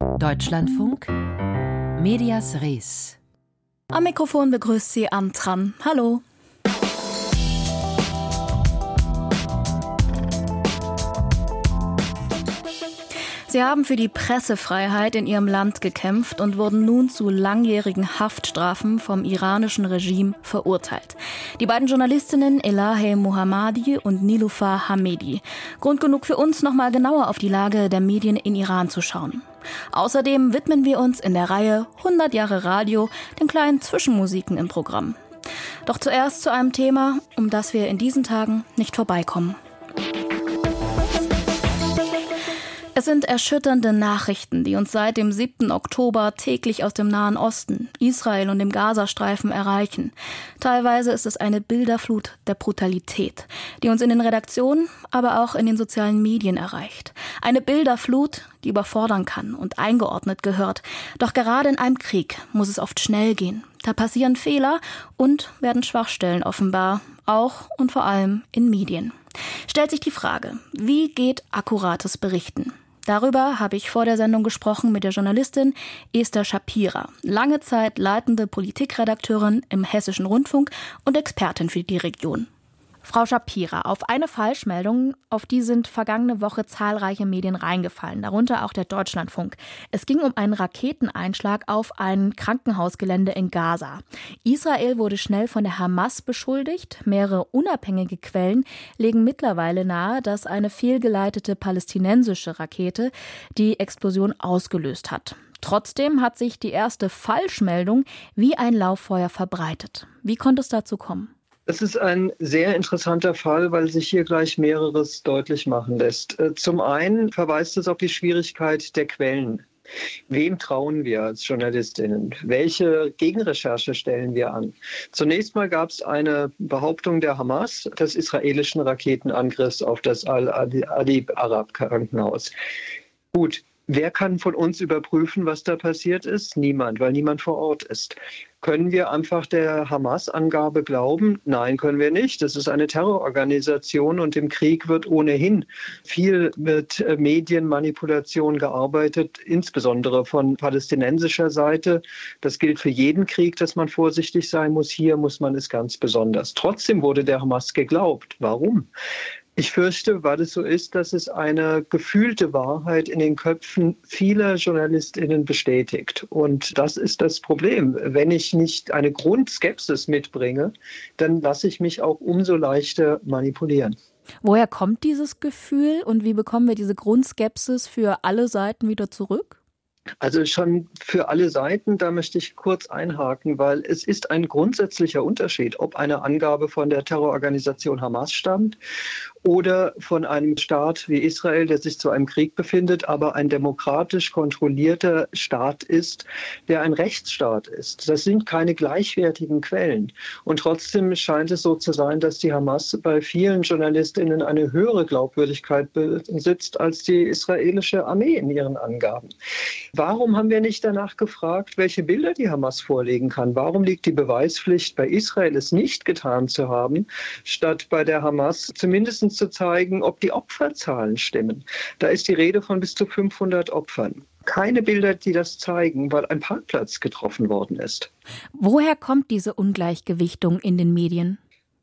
Deutschlandfunk Medias Res. Am Mikrofon begrüßt Sie Antran. Hallo. Sie haben für die Pressefreiheit in ihrem Land gekämpft und wurden nun zu langjährigen Haftstrafen vom iranischen Regime verurteilt. Die beiden Journalistinnen Elahe Mohammadi und Nilufar Hamedi. Grund genug für uns, nochmal genauer auf die Lage der Medien in Iran zu schauen. Außerdem widmen wir uns in der Reihe 100 Jahre Radio den kleinen Zwischenmusiken im Programm. Doch zuerst zu einem Thema, um das wir in diesen Tagen nicht vorbeikommen. Es sind erschütternde Nachrichten, die uns seit dem 7. Oktober täglich aus dem Nahen Osten, Israel und dem Gazastreifen erreichen. Teilweise ist es eine Bilderflut der Brutalität, die uns in den Redaktionen, aber auch in den sozialen Medien erreicht. Eine Bilderflut, die überfordern kann und eingeordnet gehört. Doch gerade in einem Krieg muss es oft schnell gehen. Da passieren Fehler und werden Schwachstellen offenbar, auch und vor allem in Medien. Stellt sich die Frage, wie geht akkurates Berichten? Darüber habe ich vor der Sendung gesprochen mit der Journalistin Esther Shapira, lange Zeit leitende Politikredakteurin im Hessischen Rundfunk und Expertin für die Region. Frau Shapira, auf eine Falschmeldung, auf die sind vergangene Woche zahlreiche Medien reingefallen, darunter auch der Deutschlandfunk. Es ging um einen Raketeneinschlag auf ein Krankenhausgelände in Gaza. Israel wurde schnell von der Hamas beschuldigt. Mehrere unabhängige Quellen legen mittlerweile nahe, dass eine fehlgeleitete palästinensische Rakete die Explosion ausgelöst hat. Trotzdem hat sich die erste Falschmeldung wie ein Lauffeuer verbreitet. Wie konnte es dazu kommen? Es ist ein sehr interessanter Fall, weil sich hier gleich mehreres deutlich machen lässt. Äh, zum einen verweist es auf die Schwierigkeit der Quellen. Wem trauen wir als Journalistinnen? Welche Gegenrecherche stellen wir an? Zunächst mal gab es eine Behauptung der Hamas des israelischen Raketenangriffs auf das Al-Adib Arab Krankenhaus. Gut, Wer kann von uns überprüfen, was da passiert ist? Niemand, weil niemand vor Ort ist. Können wir einfach der Hamas-Angabe glauben? Nein, können wir nicht. Das ist eine Terrororganisation und im Krieg wird ohnehin viel mit äh, Medienmanipulation gearbeitet, insbesondere von palästinensischer Seite. Das gilt für jeden Krieg, dass man vorsichtig sein muss. Hier muss man es ganz besonders. Trotzdem wurde der Hamas geglaubt. Warum? Ich fürchte, weil es so ist, dass es eine gefühlte Wahrheit in den Köpfen vieler JournalistInnen bestätigt. Und das ist das Problem. Wenn ich nicht eine Grundskepsis mitbringe, dann lasse ich mich auch umso leichter manipulieren. Woher kommt dieses Gefühl und wie bekommen wir diese Grundskepsis für alle Seiten wieder zurück? Also schon für alle Seiten, da möchte ich kurz einhaken, weil es ist ein grundsätzlicher Unterschied, ob eine Angabe von der Terrororganisation Hamas stammt oder von einem Staat wie Israel, der sich zu einem Krieg befindet, aber ein demokratisch kontrollierter Staat ist, der ein Rechtsstaat ist. Das sind keine gleichwertigen Quellen. Und trotzdem scheint es so zu sein, dass die Hamas bei vielen Journalistinnen eine höhere Glaubwürdigkeit besitzt als die israelische Armee in ihren Angaben. Warum haben wir nicht danach gefragt, welche Bilder die Hamas vorlegen kann? Warum liegt die Beweispflicht bei Israel, es nicht getan zu haben, statt bei der Hamas zumindest zu zeigen, ob die Opferzahlen stimmen. Da ist die Rede von bis zu 500 Opfern. Keine Bilder, die das zeigen, weil ein Parkplatz getroffen worden ist. Woher kommt diese Ungleichgewichtung in den Medien?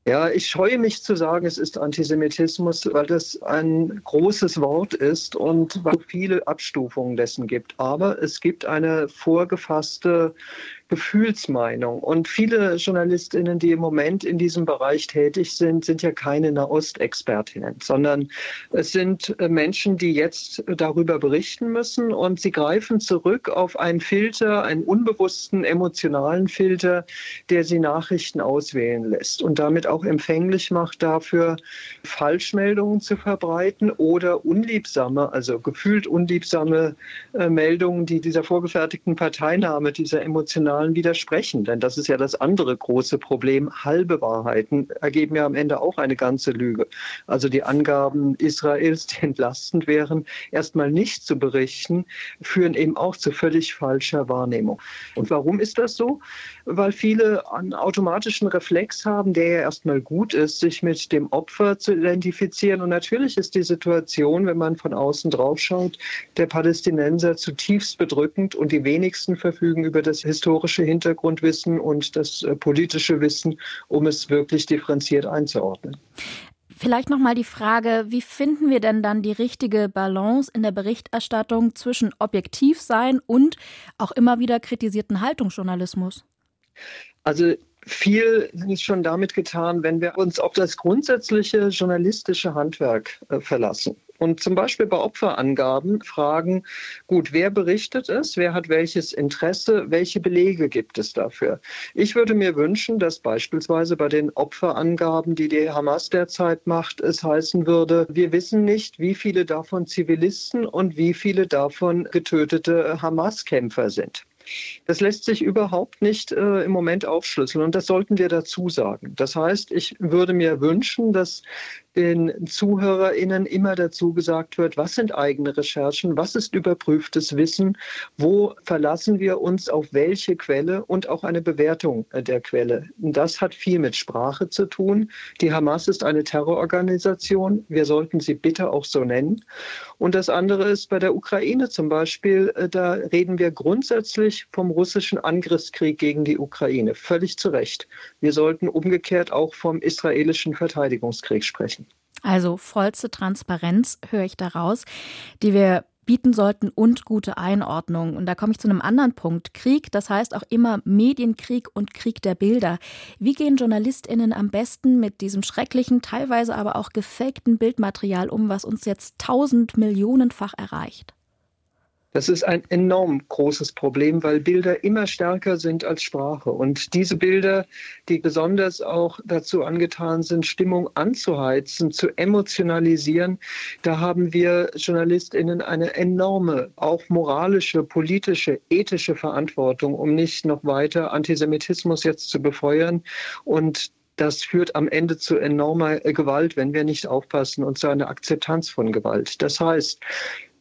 Ja, ich scheue mich zu sagen, es ist Antisemitismus, weil das ein großes Wort ist und weil es viele Abstufungen dessen gibt. Aber es gibt eine vorgefasste Gefühlsmeinung. Und viele Journalistinnen, die im Moment in diesem Bereich tätig sind, sind ja keine Nahostexpertinnen, sondern es sind äh, Menschen, die jetzt darüber berichten müssen und sie greifen zurück auf einen Filter, einen unbewussten emotionalen Filter, der sie Nachrichten auswählen lässt und damit auch empfänglich macht dafür, Falschmeldungen zu verbreiten oder unliebsame, also gefühlt unliebsame äh, Meldungen, die dieser vorgefertigten Parteinahme, dieser emotionalen Zahlen widersprechen. Denn das ist ja das andere große Problem. Halbe Wahrheiten ergeben ja am Ende auch eine ganze Lüge. Also die Angaben Israels, die entlastend wären, erstmal nicht zu berichten, führen eben auch zu völlig falscher Wahrnehmung. Und warum ist das so? Weil viele einen automatischen Reflex haben, der ja erstmal gut ist, sich mit dem Opfer zu identifizieren. Und natürlich ist die Situation, wenn man von außen drauf schaut, der Palästinenser zutiefst bedrückend und die wenigsten verfügen über das historische Hintergrundwissen und das äh, politische Wissen, um es wirklich differenziert einzuordnen. Vielleicht noch mal die Frage, wie finden wir denn dann die richtige Balance in der Berichterstattung zwischen objektiv sein und auch immer wieder kritisierten Haltungsjournalismus? Also viel ist schon damit getan, wenn wir uns auf das grundsätzliche journalistische Handwerk äh, verlassen. Und zum Beispiel bei Opferangaben fragen, gut, wer berichtet es, wer hat welches Interesse, welche Belege gibt es dafür? Ich würde mir wünschen, dass beispielsweise bei den Opferangaben, die die Hamas derzeit macht, es heißen würde, wir wissen nicht, wie viele davon Zivilisten und wie viele davon getötete Hamas-Kämpfer sind. Das lässt sich überhaupt nicht äh, im Moment aufschlüsseln und das sollten wir dazu sagen. Das heißt, ich würde mir wünschen, dass den ZuhörerInnen immer dazu gesagt wird, was sind eigene Recherchen, was ist überprüftes Wissen, wo verlassen wir uns auf welche Quelle und auch eine Bewertung der Quelle. Das hat viel mit Sprache zu tun. Die Hamas ist eine Terrororganisation. Wir sollten sie bitte auch so nennen. Und das andere ist bei der Ukraine zum Beispiel, äh, da reden wir grundsätzlich vom russischen Angriffskrieg gegen die Ukraine. Völlig zu Recht. Wir sollten umgekehrt auch vom israelischen Verteidigungskrieg sprechen. Also vollste Transparenz höre ich daraus, die wir bieten sollten und gute Einordnung. Und da komme ich zu einem anderen Punkt. Krieg, das heißt auch immer Medienkrieg und Krieg der Bilder. Wie gehen JournalistInnen am besten mit diesem schrecklichen, teilweise aber auch gefakten Bildmaterial um, was uns jetzt tausend Millionenfach erreicht? Das ist ein enorm großes Problem, weil Bilder immer stärker sind als Sprache. Und diese Bilder, die besonders auch dazu angetan sind, Stimmung anzuheizen, zu emotionalisieren, da haben wir JournalistInnen eine enorme, auch moralische, politische, ethische Verantwortung, um nicht noch weiter Antisemitismus jetzt zu befeuern und das führt am Ende zu enormer Gewalt, wenn wir nicht aufpassen und zu einer Akzeptanz von Gewalt. Das heißt,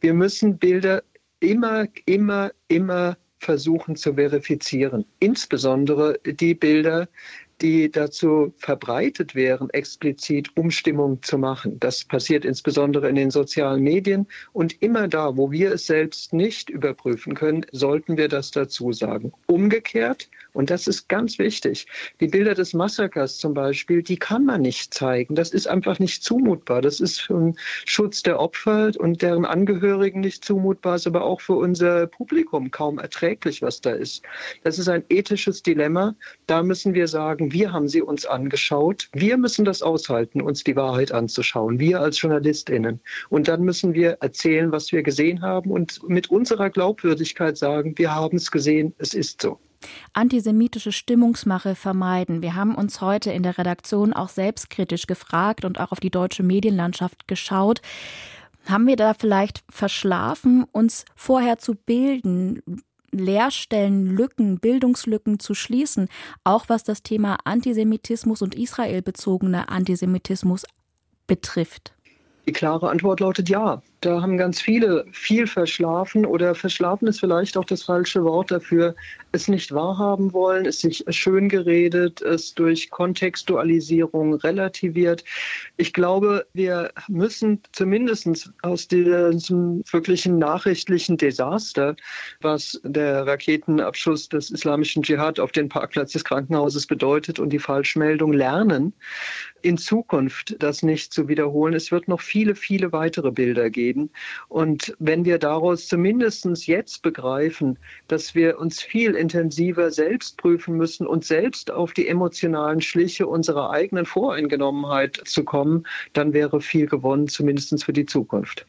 wir müssen Bilder immer, immer, immer versuchen zu verifizieren. Insbesondere die Bilder, die dazu verbreitet wären, explizit Umstimmung zu machen. Das passiert insbesondere in den sozialen Medien. Und immer da, wo wir es selbst nicht überprüfen können, sollten wir das dazu sagen. Umgekehrt, und das ist ganz wichtig, die Bilder des Massakers zum Beispiel, die kann man nicht zeigen. Das ist einfach nicht zumutbar. Das ist für den Schutz der Opfer und deren Angehörigen nicht zumutbar, ist aber auch für unser Publikum kaum erträglich, was da ist. Das ist ein ethisches Dilemma. Da müssen wir sagen, wir haben sie uns angeschaut. Wir müssen das aushalten, uns die Wahrheit anzuschauen. Wir als JournalistInnen. Und dann müssen wir erzählen, was wir gesehen haben und mit unserer Glaubwürdigkeit sagen, wir haben es gesehen, es ist so. Antisemitische Stimmungsmache vermeiden. Wir haben uns heute in der Redaktion auch selbstkritisch gefragt und auch auf die deutsche Medienlandschaft geschaut. Haben wir da vielleicht verschlafen, uns vorher zu bilden? Leerstellen, Lücken, Bildungslücken zu schließen, auch was das Thema Antisemitismus und israelbezogener Antisemitismus betrifft? Die klare Antwort lautet ja. Da haben ganz viele viel verschlafen oder verschlafen ist vielleicht auch das falsche Wort dafür, es nicht wahrhaben wollen, es sich schön geredet, es durch Kontextualisierung relativiert. Ich glaube, wir müssen zumindest aus diesem wirklichen nachrichtlichen Desaster, was der Raketenabschuss des islamischen Dschihad auf den Parkplatz des Krankenhauses bedeutet und die Falschmeldung lernen, in Zukunft das nicht zu wiederholen. Es wird noch viele, viele weitere Bilder geben geben. Und wenn wir daraus zumindest jetzt begreifen, dass wir uns viel intensiver selbst prüfen müssen und selbst auf die emotionalen Schliche unserer eigenen Voreingenommenheit zu kommen, dann wäre viel gewonnen, zumindest für die Zukunft.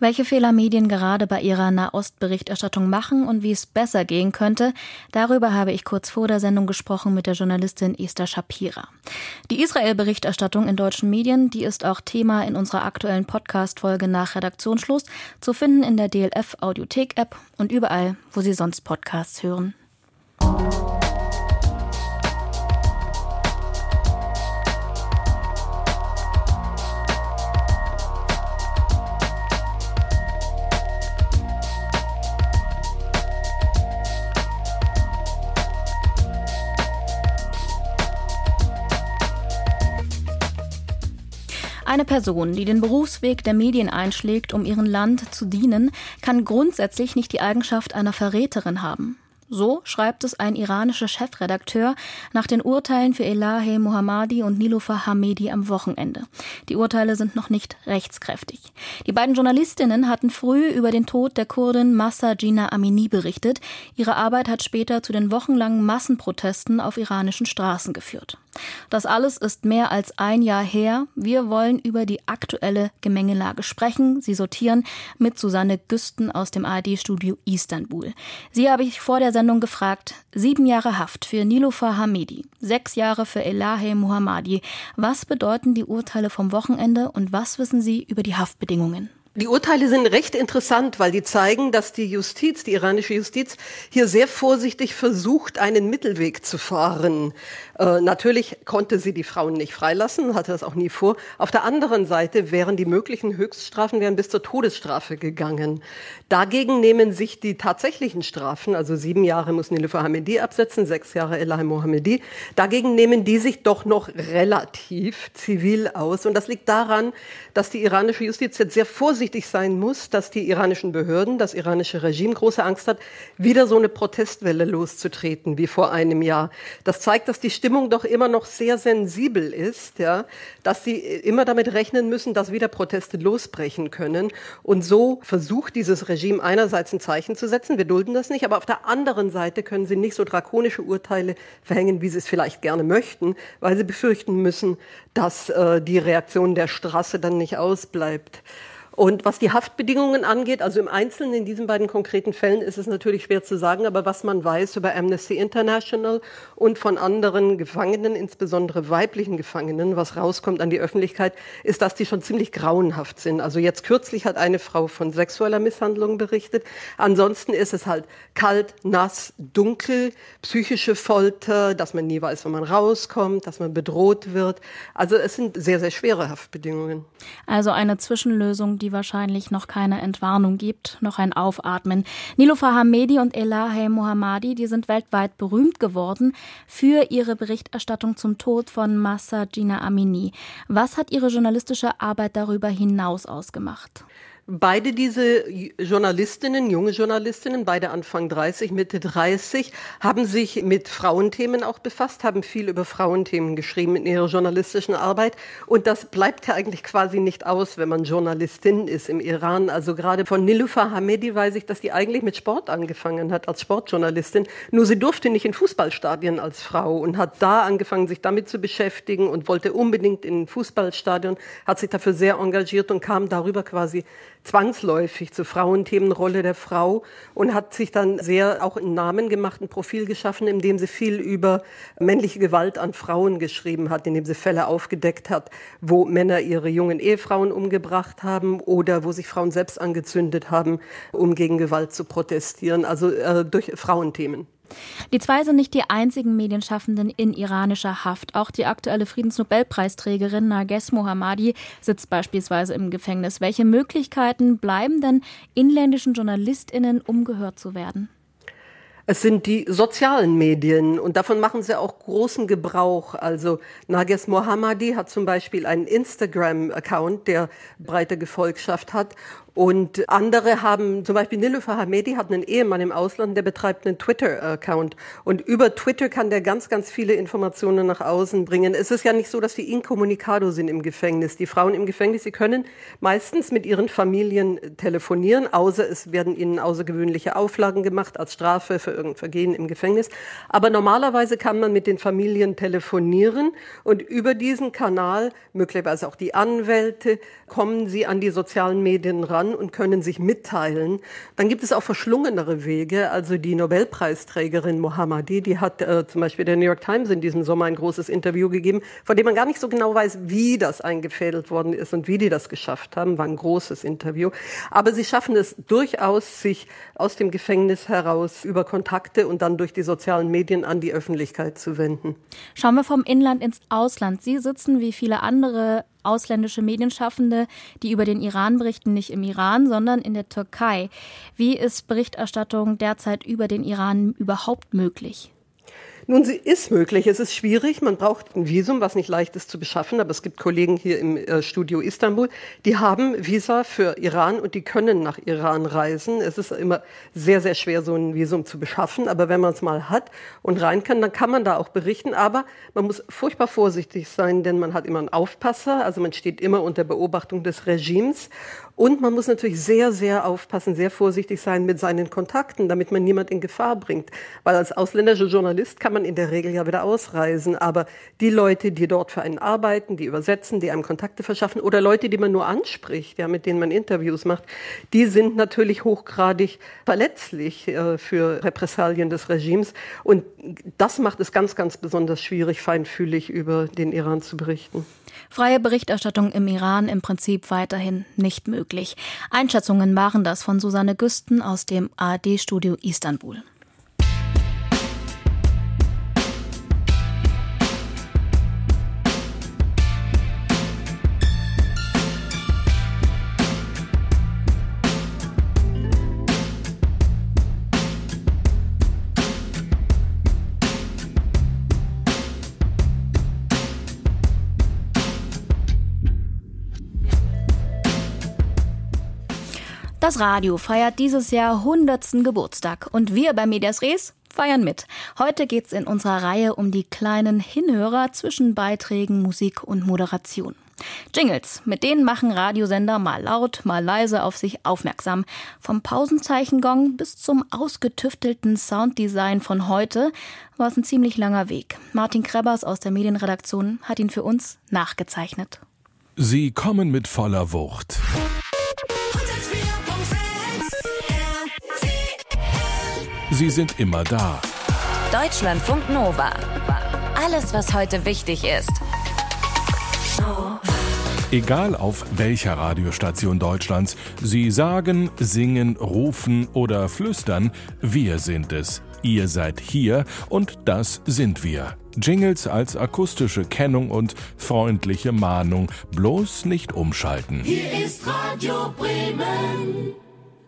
Welche Fehler Medien gerade bei ihrer Nahostberichterstattung machen und wie es besser gehen könnte, darüber habe ich kurz vor der Sendung gesprochen mit der Journalistin Esther Shapira. Die Israel-Berichterstattung in deutschen Medien, die ist auch Thema in unserer aktuellen Podcast-Folge nach Redaktionsschluss, zu finden in der DLF Audiothek-App und überall, wo Sie sonst Podcasts hören. Eine Person, die den Berufsweg der Medien einschlägt, um ihrem Land zu dienen, kann grundsätzlich nicht die Eigenschaft einer Verräterin haben. So schreibt es ein iranischer Chefredakteur nach den Urteilen für Elahe Mohammadi und Niloufar Hamedi am Wochenende. Die Urteile sind noch nicht rechtskräftig. Die beiden Journalistinnen hatten früh über den Tod der Kurdin Massa Gina Amini berichtet. Ihre Arbeit hat später zu den wochenlangen Massenprotesten auf iranischen Straßen geführt. Das alles ist mehr als ein Jahr her. Wir wollen über die aktuelle Gemengelage sprechen. Sie sortieren mit Susanne Güsten aus dem ARD-Studio Istanbul. Sie habe ich vor der Sendung gefragt. Sieben Jahre Haft für Niloufar Hamidi, sechs Jahre für Elahe Muhammadi. Was bedeuten die Urteile vom Wochenende und was wissen Sie über die Haftbedingungen? Die Urteile sind recht interessant, weil die zeigen, dass die Justiz, die iranische Justiz, hier sehr vorsichtig versucht, einen Mittelweg zu fahren. Äh, natürlich konnte sie die Frauen nicht freilassen, hatte das auch nie vor. Auf der anderen Seite wären die möglichen Höchststrafen wären bis zur Todesstrafe gegangen. Dagegen nehmen sich die tatsächlichen Strafen, also sieben Jahre muss Nilüfer Hamedi absetzen, sechs Jahre Elahi Mohammedi, dagegen nehmen die sich doch noch relativ zivil aus. Und das liegt daran, dass die iranische Justiz jetzt sehr vorsichtig sein muss, dass die iranischen Behörden, das iranische Regime große Angst hat, wieder so eine Protestwelle loszutreten wie vor einem Jahr. Das zeigt, dass die Stimmung doch immer noch sehr sensibel ist, ja, dass sie immer damit rechnen müssen, dass wieder Proteste losbrechen können. Und so versucht dieses Regime einerseits ein Zeichen zu setzen, wir dulden das nicht, aber auf der anderen Seite können sie nicht so drakonische Urteile verhängen, wie sie es vielleicht gerne möchten, weil sie befürchten müssen, dass äh, die Reaktion der Straße dann nicht ausbleibt. Und was die Haftbedingungen angeht, also im Einzelnen in diesen beiden konkreten Fällen ist es natürlich schwer zu sagen, aber was man weiß über Amnesty International und von anderen Gefangenen, insbesondere weiblichen Gefangenen, was rauskommt an die Öffentlichkeit, ist, dass die schon ziemlich grauenhaft sind. Also jetzt kürzlich hat eine Frau von sexueller Misshandlung berichtet. Ansonsten ist es halt kalt, nass, dunkel, psychische Folter, dass man nie weiß, wann man rauskommt, dass man bedroht wird. Also es sind sehr, sehr schwere Haftbedingungen. Also eine Zwischenlösung, die wahrscheinlich noch keine Entwarnung gibt, noch ein Aufatmen. Niloufar Hamedi und Elahe Mohammadi, die sind weltweit berühmt geworden für ihre Berichterstattung zum Tod von Massa Gina Amini. Was hat ihre journalistische Arbeit darüber hinaus ausgemacht? Beide diese Journalistinnen, junge Journalistinnen, beide Anfang 30, Mitte 30, haben sich mit Frauenthemen auch befasst, haben viel über Frauenthemen geschrieben in ihrer journalistischen Arbeit. Und das bleibt ja eigentlich quasi nicht aus, wenn man Journalistin ist im Iran. Also gerade von Nilufa Hamedi weiß ich, dass die eigentlich mit Sport angefangen hat als Sportjournalistin. Nur sie durfte nicht in Fußballstadien als Frau und hat da angefangen, sich damit zu beschäftigen und wollte unbedingt in ein Fußballstadion, hat sich dafür sehr engagiert und kam darüber quasi zwangsläufig zur Frauenthemenrolle der Frau und hat sich dann sehr auch einen Namen gemacht, ein Profil geschaffen, in dem sie viel über männliche Gewalt an Frauen geschrieben hat, in dem sie Fälle aufgedeckt hat, wo Männer ihre jungen Ehefrauen umgebracht haben oder wo sich Frauen selbst angezündet haben, um gegen Gewalt zu protestieren, also äh, durch Frauenthemen. Die zwei sind nicht die einzigen Medienschaffenden in iranischer Haft. Auch die aktuelle Friedensnobelpreisträgerin Narges Mohammadi sitzt beispielsweise im Gefängnis. Welche Möglichkeiten bleiben denn inländischen JournalistInnen, um gehört zu werden? Es sind die sozialen Medien und davon machen sie auch großen Gebrauch. Also Nages Mohammadi hat zum Beispiel einen Instagram-Account, der breite Gefolgschaft hat und andere haben, zum Beispiel Niloufer Hamedi hat einen Ehemann im Ausland, der betreibt einen Twitter-Account. Und über Twitter kann der ganz, ganz viele Informationen nach außen bringen. Es ist ja nicht so, dass die incommunicado sind im Gefängnis. Die Frauen im Gefängnis, sie können meistens mit ihren Familien telefonieren, außer es werden ihnen außergewöhnliche Auflagen gemacht als Strafe für irgendein Vergehen im Gefängnis. Aber normalerweise kann man mit den Familien telefonieren und über diesen Kanal, möglicherweise auch die Anwälte, kommen sie an die sozialen Medien ran ran und können sich mitteilen. Dann gibt es auch verschlungenere Wege. Also die Nobelpreisträgerin Mohammadi, die hat äh, zum Beispiel der New York Times in diesem Sommer ein großes Interview gegeben, von dem man gar nicht so genau weiß, wie das eingefädelt worden ist und wie die das geschafft haben. War ein großes Interview. Aber sie schaffen es durchaus, sich aus dem Gefängnis heraus über Kontakte und dann durch die sozialen Medien an die Öffentlichkeit zu wenden. Schauen wir vom Inland ins Ausland. Sie sitzen wie viele andere ausländische Medienschaffende, die über den Iran berichten, nicht im Iran, sondern in der Türkei. Wie ist Berichterstattung derzeit über den Iran überhaupt möglich? Nun, sie ist möglich. Es ist schwierig. Man braucht ein Visum, was nicht leicht ist zu beschaffen. Aber es gibt Kollegen hier im äh, Studio Istanbul, die haben Visa für Iran und die können nach Iran reisen. Es ist immer sehr, sehr schwer, so ein Visum zu beschaffen. Aber wenn man es mal hat und rein kann, dann kann man da auch berichten. Aber man muss furchtbar vorsichtig sein, denn man hat immer einen Aufpasser. Also man steht immer unter Beobachtung des Regimes. Und man muss natürlich sehr, sehr aufpassen, sehr vorsichtig sein mit seinen Kontakten, damit man niemand in Gefahr bringt. Weil als ausländischer Journalist kann man in der Regel ja wieder ausreisen. Aber die Leute, die dort für einen arbeiten, die übersetzen, die einem Kontakte verschaffen oder Leute, die man nur anspricht, ja, mit denen man Interviews macht, die sind natürlich hochgradig verletzlich äh, für Repressalien des Regimes. Und das macht es ganz, ganz besonders schwierig, feinfühlig über den Iran zu berichten. Freie Berichterstattung im Iran im Prinzip weiterhin nicht möglich. Einschätzungen waren das von Susanne Güsten aus dem ARD-Studio Istanbul. Das Radio feiert dieses Jahr 100. Geburtstag und wir bei Medias Res feiern mit. Heute geht's in unserer Reihe um die kleinen Hinhörer zwischen Beiträgen, Musik und Moderation. Jingles, mit denen machen Radiosender mal laut, mal leise auf sich aufmerksam. Vom Pausenzeichengong bis zum ausgetüftelten Sounddesign von heute war es ein ziemlich langer Weg. Martin Krebers aus der Medienredaktion hat ihn für uns nachgezeichnet. Sie kommen mit voller Wucht. Sie sind immer da. Deutschlandfunk Nova. Alles, was heute wichtig ist. Egal auf welcher Radiostation Deutschlands, Sie sagen, singen, rufen oder flüstern, wir sind es. Ihr seid hier und das sind wir. Jingles als akustische Kennung und freundliche Mahnung. Bloß nicht umschalten. Hier ist Radio Bremen.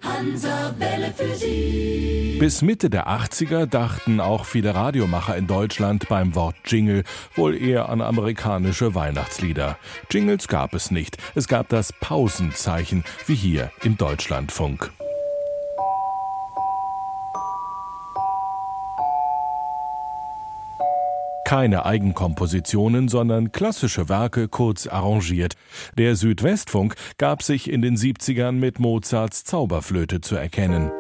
Hansa Welle für Sie. Bis Mitte der 80er dachten auch viele Radiomacher in Deutschland beim Wort Jingle wohl eher an amerikanische Weihnachtslieder. Jingles gab es nicht. Es gab das Pausenzeichen, wie hier im Deutschlandfunk. Keine Eigenkompositionen, sondern klassische Werke kurz arrangiert. Der Südwestfunk gab sich in den 70ern mit Mozarts Zauberflöte zu erkennen.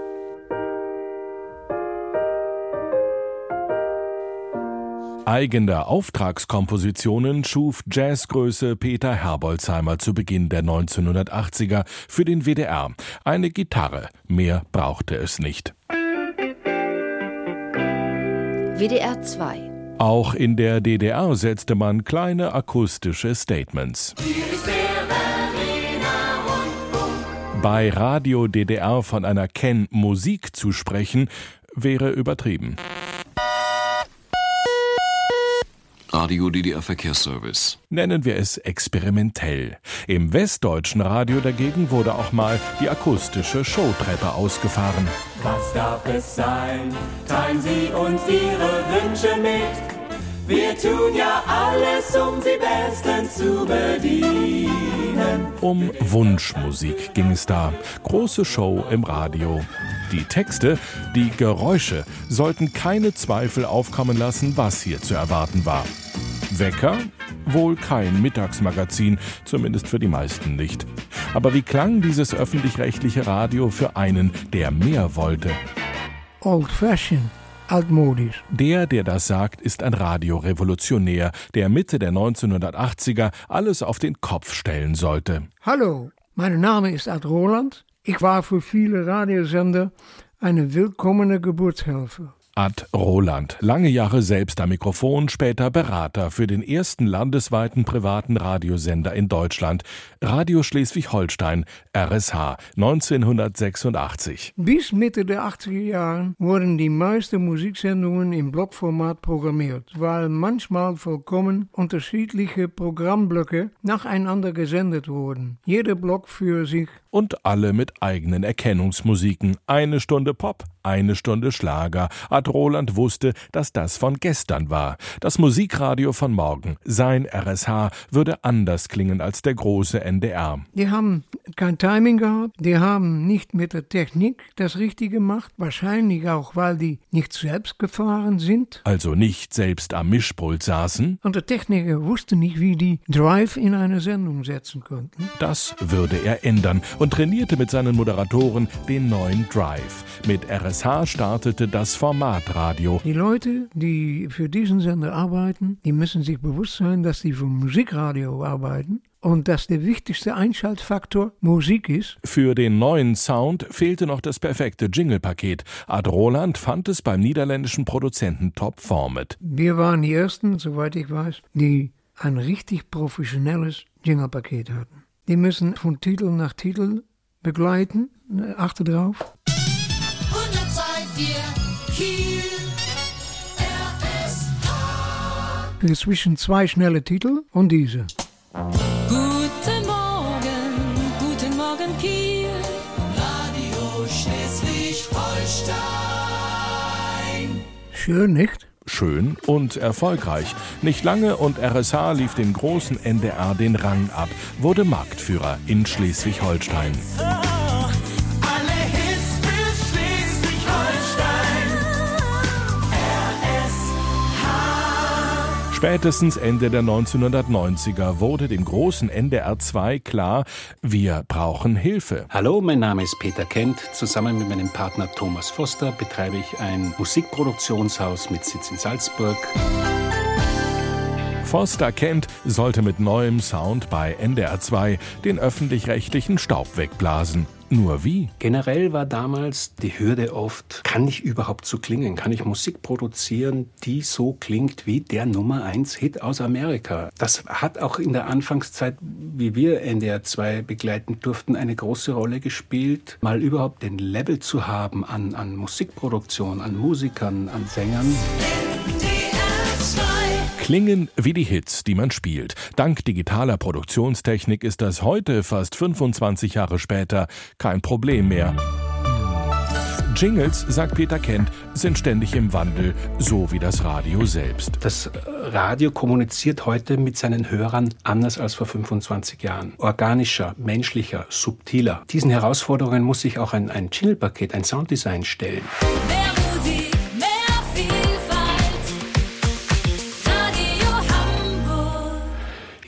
Eigene Auftragskompositionen schuf Jazzgröße Peter Herbolzheimer zu Beginn der 1980er für den WDR. Eine Gitarre, mehr brauchte es nicht. WDR 2 auch in der DDR setzte man kleine akustische Statements. Bei Radio DDR von einer Ken-Musik zu sprechen, wäre übertrieben. Radio DDR Verkehrsservice. Nennen wir es experimentell. Im westdeutschen Radio dagegen wurde auch mal die akustische Showtreppe ausgefahren. Was darf es sein? Teilen Sie uns Ihre Wünsche mit. Wir tun ja alles, um sie bestens zu bedienen. Um Wunschmusik ging es da. Große Show im Radio. Die Texte, die Geräusche sollten keine Zweifel aufkommen lassen, was hier zu erwarten war. Wecker? Wohl kein Mittagsmagazin, zumindest für die meisten nicht. Aber wie klang dieses öffentlich-rechtliche Radio für einen, der mehr wollte? Old fashioned altmodisch. Der, der das sagt, ist ein Radiorevolutionär, der Mitte der 1980er alles auf den Kopf stellen sollte. Hallo, mein Name ist Ad Roland. Ich war für viele Radiosender eine willkommene Geburtshelfer. Ad Roland, lange Jahre selbst am Mikrofon, später Berater für den ersten landesweiten privaten Radiosender in Deutschland, Radio Schleswig-Holstein, RSH, 1986. Bis Mitte der 80er Jahre wurden die meisten Musiksendungen im Blockformat programmiert, weil manchmal vollkommen unterschiedliche Programmblöcke nacheinander gesendet wurden. Jeder Block für sich. Und alle mit eigenen Erkennungsmusiken. Eine Stunde Pop, eine Stunde Schlager. Ad Roland wusste, dass das von gestern war. Das Musikradio von morgen, sein RSH, würde anders klingen als der große NDR. Die haben kein Timing gehabt, die haben nicht mit der Technik das Richtige gemacht, wahrscheinlich auch, weil die nicht selbst gefahren sind. Also nicht selbst am Mischpult saßen. Und der Techniker wusste nicht, wie die Drive in eine Sendung setzen konnten. Das würde er ändern und trainierte mit seinen Moderatoren den neuen Drive. Mit RSH startete das Formatradio. Die Leute, die für diesen Sender arbeiten, die müssen sich bewusst sein, dass sie für Musikradio arbeiten und dass der wichtigste Einschaltfaktor Musik ist. Für den neuen Sound fehlte noch das perfekte Jingle-Paket. Ad Roland fand es beim niederländischen Produzenten Top Format. Wir waren die Ersten, soweit ich weiß, die ein richtig professionelles Jingle-Paket hatten. Die müssen von Titel nach Titel begleiten. Achte drauf. 102,4 Kiel. RSH. Zwischen zwei schnelle Titel und diese. Guten Morgen, guten Morgen Kiel. Radio Schleswig-Holstein. Schön, nicht? Schön und erfolgreich. Nicht lange und RSH lief dem großen NDR den Rang ab, wurde Marktführer in Schleswig-Holstein. Spätestens Ende der 1990er wurde dem großen NDR 2 klar, wir brauchen Hilfe. Hallo, mein Name ist Peter Kent. Zusammen mit meinem Partner Thomas Foster betreibe ich ein Musikproduktionshaus mit Sitz in Salzburg. Foster Kent sollte mit neuem Sound bei NDR 2 den öffentlich-rechtlichen Staub wegblasen. Nur wie? Generell war damals die Hürde oft, kann ich überhaupt so klingen? Kann ich Musik produzieren, die so klingt wie der Nummer 1 Hit aus Amerika? Das hat auch in der Anfangszeit, wie wir NDR 2 begleiten durften, eine große Rolle gespielt, mal überhaupt den Level zu haben an, an Musikproduktion, an Musikern, an Sängern. Klingen wie die Hits, die man spielt. Dank digitaler Produktionstechnik ist das heute, fast 25 Jahre später, kein Problem mehr. Jingles, sagt Peter Kent, sind ständig im Wandel, so wie das Radio selbst. Das Radio kommuniziert heute mit seinen Hörern anders als vor 25 Jahren. Organischer, menschlicher, subtiler. Diesen Herausforderungen muss sich auch ein, ein Jingle-Paket, ein Sounddesign stellen. Mehr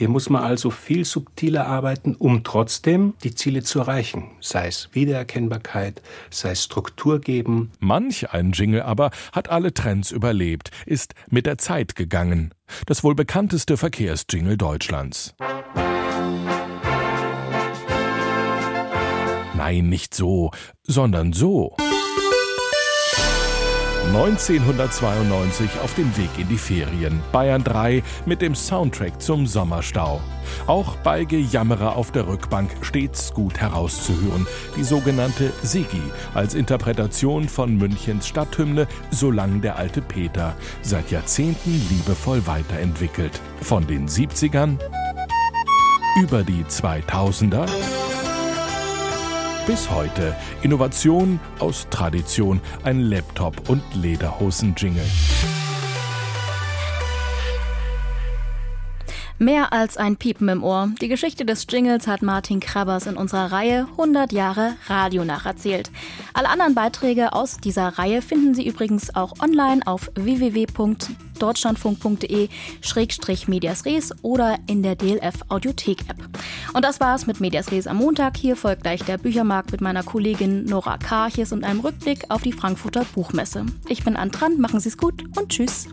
Hier muss man also viel subtiler arbeiten, um trotzdem die Ziele zu erreichen. Sei es Wiedererkennbarkeit, sei es Struktur geben. Manch ein Jingle aber hat alle Trends überlebt, ist mit der Zeit gegangen. Das wohl bekannteste Verkehrsjingle Deutschlands. Nein, nicht so, sondern so. 1992 auf dem Weg in die Ferien. Bayern 3 mit dem Soundtrack zum Sommerstau. Auch bei Gejammerer auf der Rückbank stets gut herauszuhören. Die sogenannte Sigi als Interpretation von Münchens Stadthymne Solang der alte Peter. Seit Jahrzehnten liebevoll weiterentwickelt. Von den 70ern über die 2000er bis heute. Innovation aus Tradition, ein Laptop und Lederhosen-Jingle. Mehr als ein Piepen im Ohr. Die Geschichte des Jingles hat Martin Krabbers in unserer Reihe 100 Jahre Radio nacherzählt. Alle anderen Beiträge aus dieser Reihe finden Sie übrigens auch online auf www.deutschlandfunk.de-medias res oder in der DLF Audiothek App. Und das war's mit Medias Res am Montag. Hier folgt gleich der Büchermarkt mit meiner Kollegin Nora Karches und einem Rückblick auf die Frankfurter Buchmesse. Ich bin Antran, machen Sie's gut und tschüss.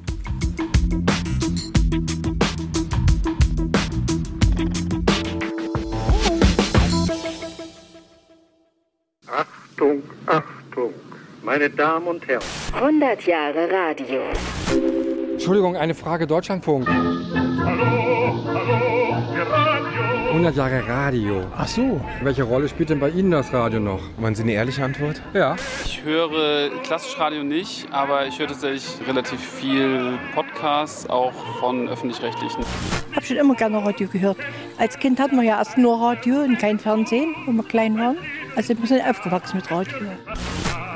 Achtung, Achtung, meine Damen und Herren. 100 Jahre Radio. Entschuldigung, eine Frage Deutschlandfunk. Hallo, hallo, Ihr Radio. 100 Jahre Radio. Ach so. Welche Rolle spielt denn bei Ihnen das Radio noch? Wollen Sie eine ehrliche Antwort? Ja. Ich höre klassisch Radio nicht, aber ich höre tatsächlich relativ viel Podcasts, auch von öffentlich-rechtlichen. Ich habe schon immer gerne Radio gehört. Als Kind hatten wir ja erst nur Radio und kein Fernsehen, wo wir klein waren. Also wir sind aufgewachsen mit Radio.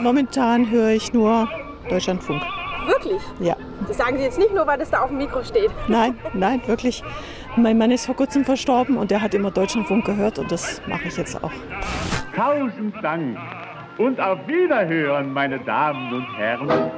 Momentan höre ich nur Deutschlandfunk. Wirklich? Ja. Das sagen Sie jetzt nicht nur, weil das da auf dem Mikro steht. Nein, nein, wirklich. Mein Mann ist vor kurzem verstorben und der hat immer Deutschlandfunk gehört und das mache ich jetzt auch. Tausend Dank und auf Wiederhören, meine Damen und Herren.